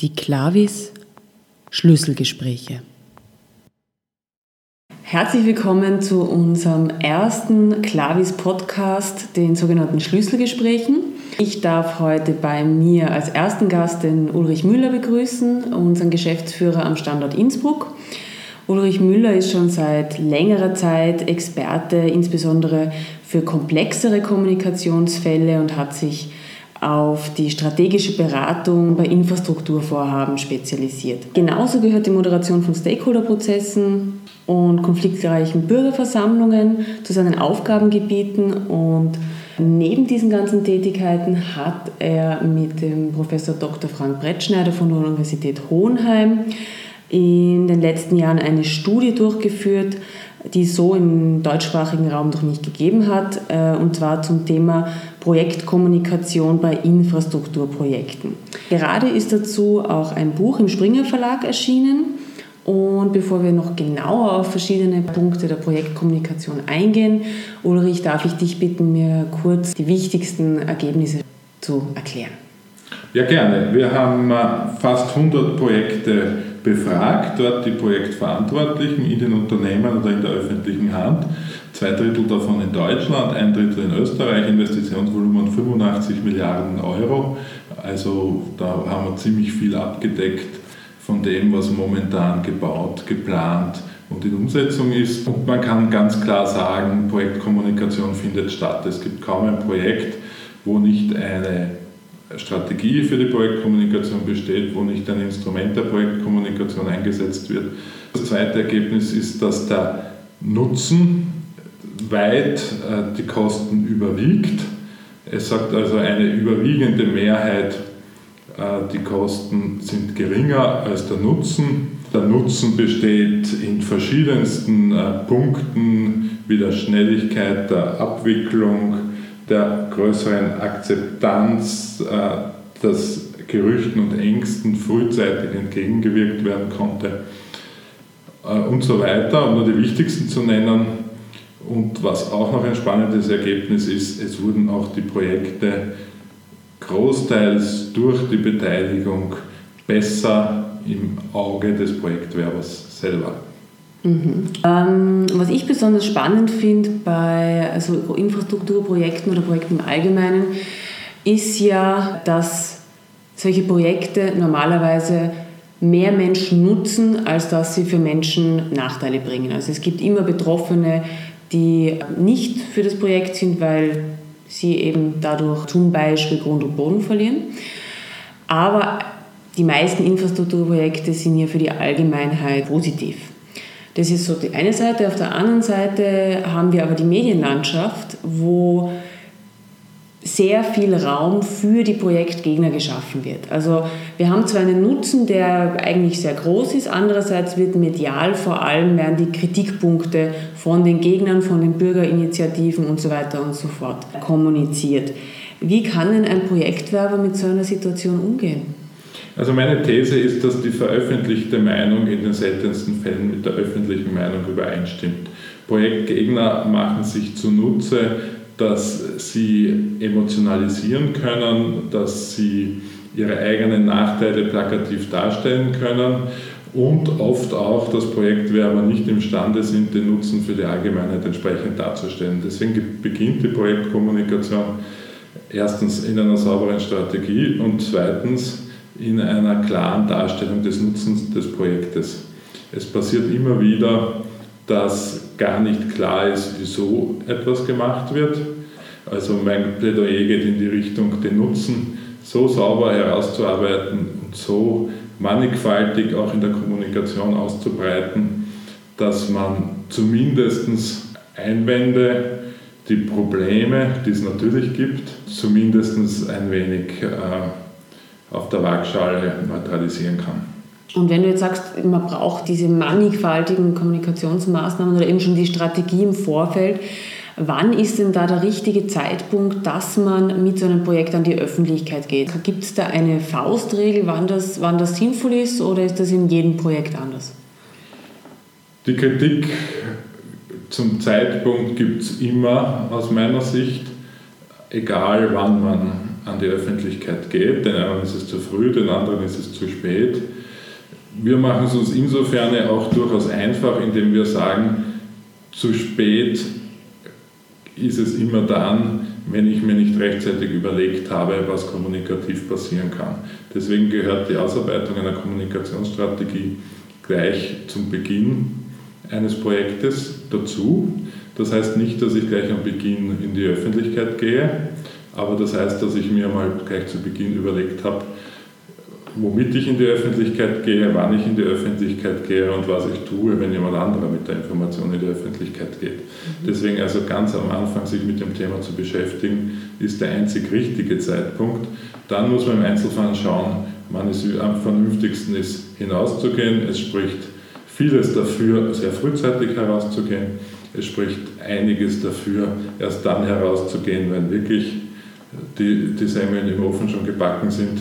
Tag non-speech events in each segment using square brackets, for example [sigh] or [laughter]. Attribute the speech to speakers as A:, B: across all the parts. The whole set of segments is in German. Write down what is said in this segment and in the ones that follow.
A: Die Klavis Schlüsselgespräche. Herzlich willkommen zu unserem ersten Klavis Podcast, den sogenannten Schlüsselgesprächen. Ich darf heute bei mir als ersten Gast den Ulrich Müller begrüßen, unseren Geschäftsführer am Standort Innsbruck. Ulrich Müller ist schon seit längerer Zeit Experte, insbesondere für komplexere Kommunikationsfälle und hat sich auf die strategische Beratung bei Infrastrukturvorhaben spezialisiert. Genauso gehört die Moderation von Stakeholderprozessen und konfliktreichen Bürgerversammlungen zu seinen Aufgabengebieten und Neben diesen ganzen Tätigkeiten hat er mit dem Professor Dr. Frank Brettschneider von der Universität Hohenheim in den letzten Jahren eine Studie durchgeführt, die es so im deutschsprachigen Raum noch nicht gegeben hat, äh, und zwar zum Thema Projektkommunikation bei Infrastrukturprojekten. Gerade ist dazu auch ein Buch im Springer Verlag erschienen. Und bevor wir noch genauer auf verschiedene Punkte der Projektkommunikation eingehen, Ulrich, darf ich dich bitten, mir kurz die wichtigsten Ergebnisse zu erklären.
B: Ja, gerne. Wir haben äh, fast 100 Projekte befragt, dort die Projektverantwortlichen in den Unternehmen oder in der öffentlichen Hand. Zwei Drittel davon in Deutschland, ein Drittel in Österreich, Investitionsvolumen 85 Milliarden Euro. Also da haben wir ziemlich viel abgedeckt von dem, was momentan gebaut, geplant und in Umsetzung ist. Und man kann ganz klar sagen, Projektkommunikation findet statt. Es gibt kaum ein Projekt, wo nicht eine Strategie für die Projektkommunikation besteht, wo nicht ein Instrument der Projektkommunikation eingesetzt wird. Das zweite Ergebnis ist, dass der Nutzen weit äh, die Kosten überwiegt. Es sagt also eine überwiegende Mehrheit, äh, die Kosten sind geringer als der Nutzen. Der Nutzen besteht in verschiedensten äh, Punkten wie der Schnelligkeit der Abwicklung, der größeren Akzeptanz, äh, dass Gerüchten und Ängsten frühzeitig entgegengewirkt werden konnte äh, und so weiter, um nur die wichtigsten zu nennen. Und was auch noch ein spannendes Ergebnis ist, es wurden auch die Projekte großteils durch die Beteiligung besser im Auge des Projektwerbers selber.
A: Mhm. Ähm, was ich besonders spannend finde bei also Infrastrukturprojekten oder Projekten im Allgemeinen, ist ja, dass solche Projekte normalerweise mehr Menschen nutzen, als dass sie für Menschen Nachteile bringen. Also es gibt immer Betroffene, die nicht für das Projekt sind, weil sie eben dadurch zum Beispiel Grund und Boden verlieren. Aber die meisten Infrastrukturprojekte sind ja für die Allgemeinheit positiv. Das ist so die eine Seite. Auf der anderen Seite haben wir aber die Medienlandschaft, wo sehr viel Raum für die Projektgegner geschaffen wird. Also wir haben zwar einen Nutzen, der eigentlich sehr groß ist, andererseits wird medial vor allem werden die Kritikpunkte von den Gegnern, von den Bürgerinitiativen und so weiter und so fort kommuniziert. Wie kann denn ein Projektwerber mit so einer Situation umgehen?
B: Also meine These ist, dass die veröffentlichte Meinung in den seltensten Fällen mit der öffentlichen Meinung übereinstimmt. Projektgegner machen sich zunutze, dass sie emotionalisieren können, dass sie ihre eigenen Nachteile plakativ darstellen können und oft auch, dass Projektwerber nicht imstande sind, den Nutzen für die Allgemeinheit entsprechend darzustellen. Deswegen beginnt die Projektkommunikation erstens in einer sauberen Strategie und zweitens in einer klaren Darstellung des Nutzens des Projektes. Es passiert immer wieder, dass gar nicht klar ist, wieso etwas gemacht wird. Also mein Plädoyer geht in die Richtung, den Nutzen so sauber herauszuarbeiten und so mannigfaltig auch in der Kommunikation auszubreiten, dass man zumindest Einwände, die Probleme, die es natürlich gibt, zumindest ein wenig äh, auf der Waagschale neutralisieren kann.
A: Und wenn du jetzt sagst, man braucht diese mannigfaltigen Kommunikationsmaßnahmen oder eben schon die Strategie im Vorfeld, wann ist denn da der richtige Zeitpunkt, dass man mit so einem Projekt an die Öffentlichkeit geht? Gibt es da eine Faustregel, wann das, wann das sinnvoll ist oder ist das in jedem Projekt anders?
B: Die Kritik zum Zeitpunkt gibt es immer aus meiner Sicht, egal wann man an die Öffentlichkeit geht. Den einen ist es zu früh, den anderen ist es zu spät. Wir machen es uns insofern auch durchaus einfach, indem wir sagen, zu spät ist es immer dann, wenn ich mir nicht rechtzeitig überlegt habe, was kommunikativ passieren kann. Deswegen gehört die Ausarbeitung einer Kommunikationsstrategie gleich zum Beginn eines Projektes dazu. Das heißt nicht, dass ich gleich am Beginn in die Öffentlichkeit gehe, aber das heißt, dass ich mir mal gleich zu Beginn überlegt habe, womit ich in die Öffentlichkeit gehe, wann ich in die Öffentlichkeit gehe und was ich tue, wenn jemand anderer mit der Information in die Öffentlichkeit geht. Mhm. Deswegen also ganz am Anfang sich mit dem Thema zu beschäftigen, ist der einzig richtige Zeitpunkt. Dann muss man im Einzelfall schauen, wann es am vernünftigsten ist, hinauszugehen. Es spricht vieles dafür, sehr frühzeitig herauszugehen. Es spricht einiges dafür, erst dann herauszugehen, wenn wirklich die, die Semmeln im Ofen schon gebacken sind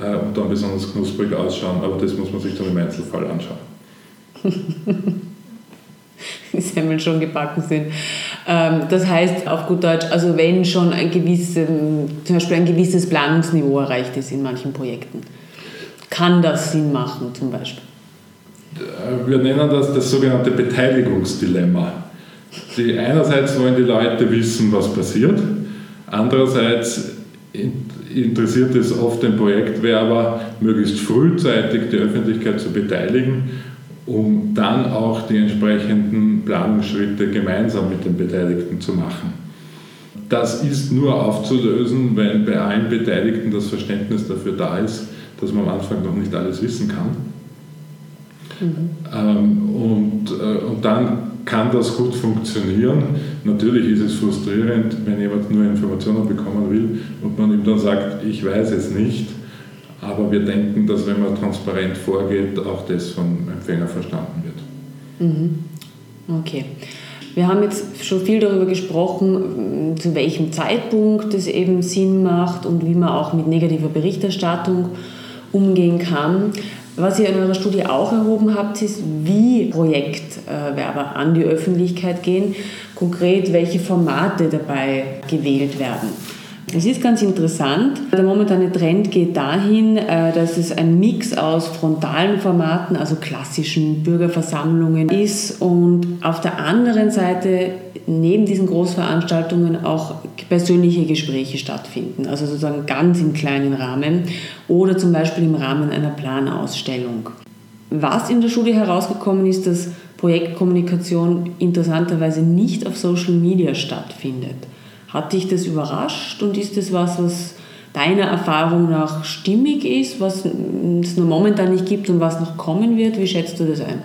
B: äh, und dann besonders knusprig ausschauen, aber das muss man sich dann im Einzelfall anschauen. [laughs]
A: die Semmeln schon gebacken sind. Ähm, das heißt auf gut Deutsch, also wenn schon ein gewisses, zum Beispiel ein gewisses Planungsniveau erreicht ist in manchen Projekten, kann das Sinn machen zum Beispiel?
B: Äh, wir nennen das das sogenannte Beteiligungsdilemma. Die einerseits wollen die Leute wissen, was passiert, andererseits interessiert es oft den Projektwerber, möglichst frühzeitig die Öffentlichkeit zu beteiligen, um dann auch die entsprechenden Planungsschritte gemeinsam mit den Beteiligten zu machen. Das ist nur aufzulösen, wenn bei allen Beteiligten das Verständnis dafür da ist, dass man am Anfang noch nicht alles wissen kann. Mhm. Ähm, und, äh, und dann kann das gut funktionieren. Natürlich ist es frustrierend, wenn jemand nur Informationen bekommen will und man ihm dann sagt, ich weiß es nicht. Aber wir denken, dass wenn man transparent vorgeht, auch das vom Empfänger verstanden wird.
A: Mhm. Okay. Wir haben jetzt schon viel darüber gesprochen, zu welchem Zeitpunkt es eben Sinn macht und wie man auch mit negativer Berichterstattung umgehen kann. Was ihr in eurer Studie auch erhoben habt, ist, wie Projektwerber an die Öffentlichkeit gehen, konkret welche Formate dabei gewählt werden. Es ist ganz interessant. Der momentane Trend geht dahin, äh, dass es ein Mix aus frontalen Formaten, also klassischen Bürgerversammlungen ist und auf der anderen Seite neben diesen Großveranstaltungen auch persönliche Gespräche stattfinden, also sozusagen ganz im kleinen Rahmen oder zum Beispiel im Rahmen einer Planausstellung. Was in der Studie herausgekommen ist, dass Projektkommunikation interessanterweise nicht auf Social Media stattfindet. Hat dich das überrascht und ist das was, was deiner Erfahrung nach stimmig ist, was es nur momentan nicht gibt und was noch kommen wird? Wie schätzt du das ein?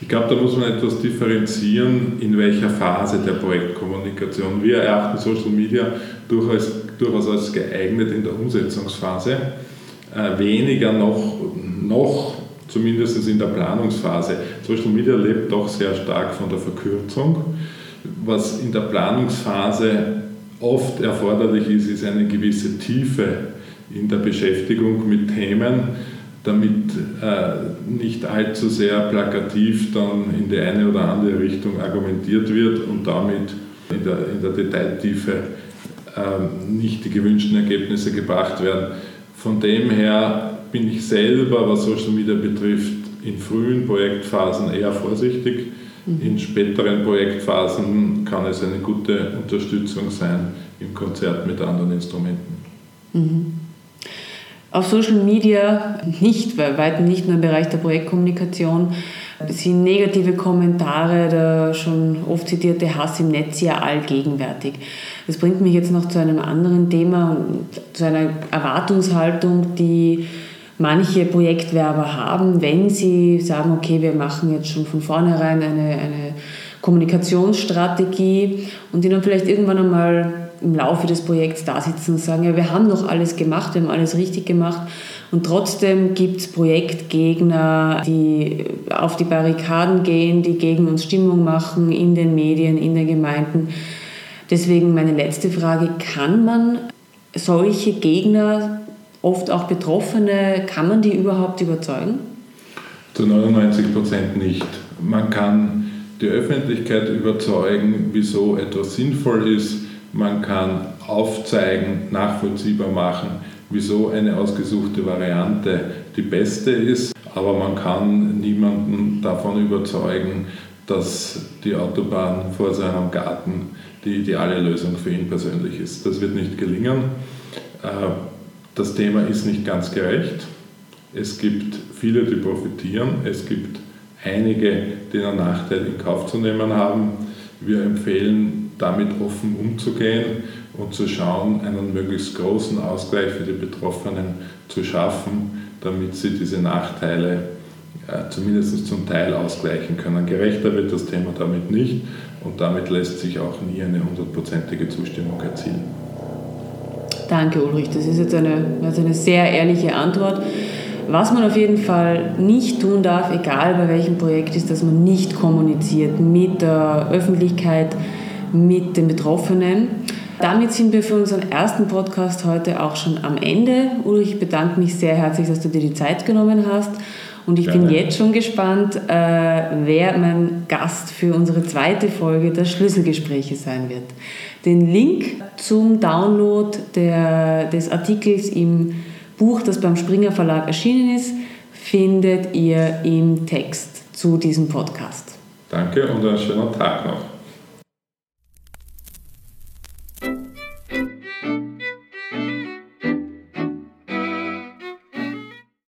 B: Ich glaube, da muss man etwas differenzieren, in welcher Phase der Projektkommunikation. Wir erachten Social Media durchaus, durchaus als geeignet in der Umsetzungsphase, äh, weniger noch, noch zumindest in der Planungsphase. Social Media lebt doch sehr stark von der Verkürzung. Was in der Planungsphase oft erforderlich ist, ist eine gewisse Tiefe in der Beschäftigung mit Themen, damit äh, nicht allzu sehr plakativ dann in die eine oder andere Richtung argumentiert wird und damit in der, in der Detailtiefe äh, nicht die gewünschten Ergebnisse gebracht werden. Von dem her bin ich selber, was Social Media betrifft, in frühen Projektphasen eher vorsichtig in späteren Projektphasen kann es eine gute Unterstützung sein im Konzert mit anderen Instrumenten.
A: Mhm. Auf Social Media, nicht, bei weitem nicht nur im Bereich der Projektkommunikation, sind negative Kommentare, der schon oft zitierte Hass im Netz ja allgegenwärtig. Das bringt mich jetzt noch zu einem anderen Thema, zu einer Erwartungshaltung, die manche Projektwerber haben, wenn sie sagen, okay, wir machen jetzt schon von vornherein eine, eine Kommunikationsstrategie und die dann vielleicht irgendwann einmal im Laufe des Projekts da sitzen und sagen, ja, wir haben doch alles gemacht, wir haben alles richtig gemacht und trotzdem gibt es Projektgegner, die auf die Barrikaden gehen, die gegen uns Stimmung machen in den Medien, in den Gemeinden. Deswegen meine letzte Frage, kann man solche Gegner oft auch Betroffene, kann man die überhaupt überzeugen?
B: Zu 99 Prozent nicht. Man kann die Öffentlichkeit überzeugen, wieso etwas sinnvoll ist, man kann aufzeigen, nachvollziehbar machen, wieso eine ausgesuchte Variante die beste ist, aber man kann niemanden davon überzeugen, dass die Autobahn vor seinem Garten die ideale Lösung für ihn persönlich ist. Das wird nicht gelingen. Das Thema ist nicht ganz gerecht. Es gibt viele, die profitieren. Es gibt einige, die einen Nachteil in Kauf zu nehmen haben. Wir empfehlen, damit offen umzugehen und zu schauen, einen möglichst großen Ausgleich für die Betroffenen zu schaffen, damit sie diese Nachteile äh, zumindest zum Teil ausgleichen können. Gerechter wird das Thema damit nicht und damit lässt sich auch nie eine hundertprozentige Zustimmung erzielen.
A: Danke Ulrich, das ist jetzt eine, also eine sehr ehrliche Antwort. Was man auf jeden Fall nicht tun darf, egal bei welchem Projekt, ist, dass man nicht kommuniziert mit der Öffentlichkeit, mit den Betroffenen. Damit sind wir für unseren ersten Podcast heute auch schon am Ende. Ulrich, ich bedanke mich sehr herzlich, dass du dir die Zeit genommen hast. Und ich Gerne. bin jetzt schon gespannt, äh, wer mein Gast für unsere zweite Folge der Schlüsselgespräche sein wird. Den Link zum Download der, des Artikels im Buch, das beim Springer Verlag erschienen ist, findet ihr im Text zu diesem Podcast.
B: Danke und einen schönen Tag noch.